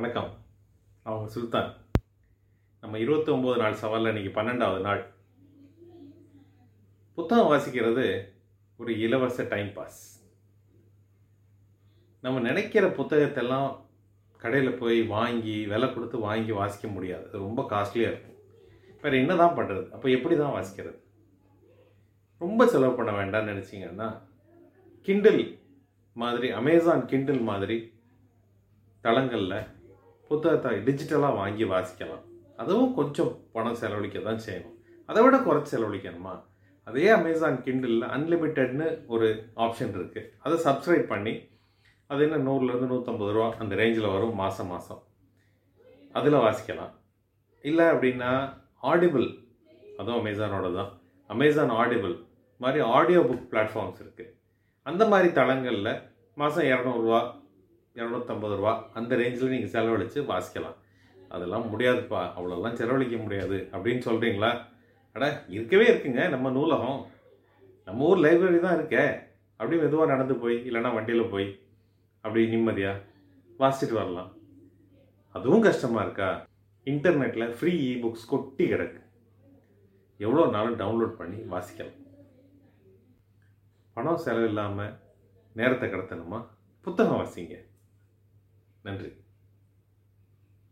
வணக்கம். அவங்க சுல்தான். நம்ம இருபத்தி ஒம்பது நாள் சவாலில் இன்னைக்கு பன்னெண்டாவது நாள். புத்தகம் வாசிக்கிறது ஒரு இலவச டைம் பாஸ் நம்ம நினைக்கிற புத்தகத்தெல்லாம் கடையில் போய் வாங்கி விலை கொடுத்து வாங்கி வாசிக்க முடியாது. அது ரொம்ப காஸ்ட்லியாக இருக்கும். வேறு என்ன தான் பண்ணுறது அப்போ எப்படி தான் வாசிக்கிறது? ரொம்ப செலவு பண்ண வேண்டாம்னு நினச்சிங்கன்னா கிண்டில் மாதிரி அமேசான் கிண்டில் மாதிரி தளங்களில் புத்தகத்தை டிஜிட்டலாக வாங்கி வாசிக்கலாம். அதுவும் கொஞ்சம் பணம் செலவழிக்க தான் செய்யணும். அதை விட குறைச்சி செலவழிக்கணுமா? அதே அமேசான் கிண்டில் அன்லிமிட்டெட்னு ஒரு ஆப்ஷன் இருக்குது அதை சப்ஸ்கிரைப் பண்ணி அது என்ன நூறுலேருந்து நூற்றம்பது ரூபா அந்த ரேஞ்சில் வரும் மாதம் மாதம் அதில் வாசிக்கலாம். இல்லை அப்படின்னா ஆடிபிள் அதுவும் அமேசானோட தான். அமேசான் ஆடிபிள் மாதிரி ஆடியோ புக் பிளாட்ஃபார்ம்ஸ் இருக்குது அந்த மாதிரி தளங்களில் மாதம் இரநூறுவா இரநூத்தம்பது ரூபா. அந்த ரேஞ்சில் நீங்கள் செலவழித்து வாசிக்கலாம். அதெல்லாம் முடியாதுப்பா. அவ்வளோலாம் செலவழிக்க முடியாது. அப்படின்னு சொல்கிறீங்களா அட இருக்கவே இருக்குங்க. நம்ம நூலகம். நம்ம ஊர் லைப்ரரி தான் இருக்கே. அப்படி மெதுவாக நடந்து போய் இல்லைன்னா வண்டியில் போய் அப்படி நிம்மதியாக வாசிச்சுட்டு வரலாம். அதுவும் கஷ்டமாக இருக்கா? இன்டர்நெட்டில் ஃப்ரீ இ புக்ஸ் கொட்டி கிடக்கு. எவ்வளோ நாளும் டவுன்லோட் பண்ணி வாசிக்கலாம். பணம் செலவு இல்லாமல் நேரத்தை கடத்தணுமா? புத்தகம் வாசிங்க. நன்றி.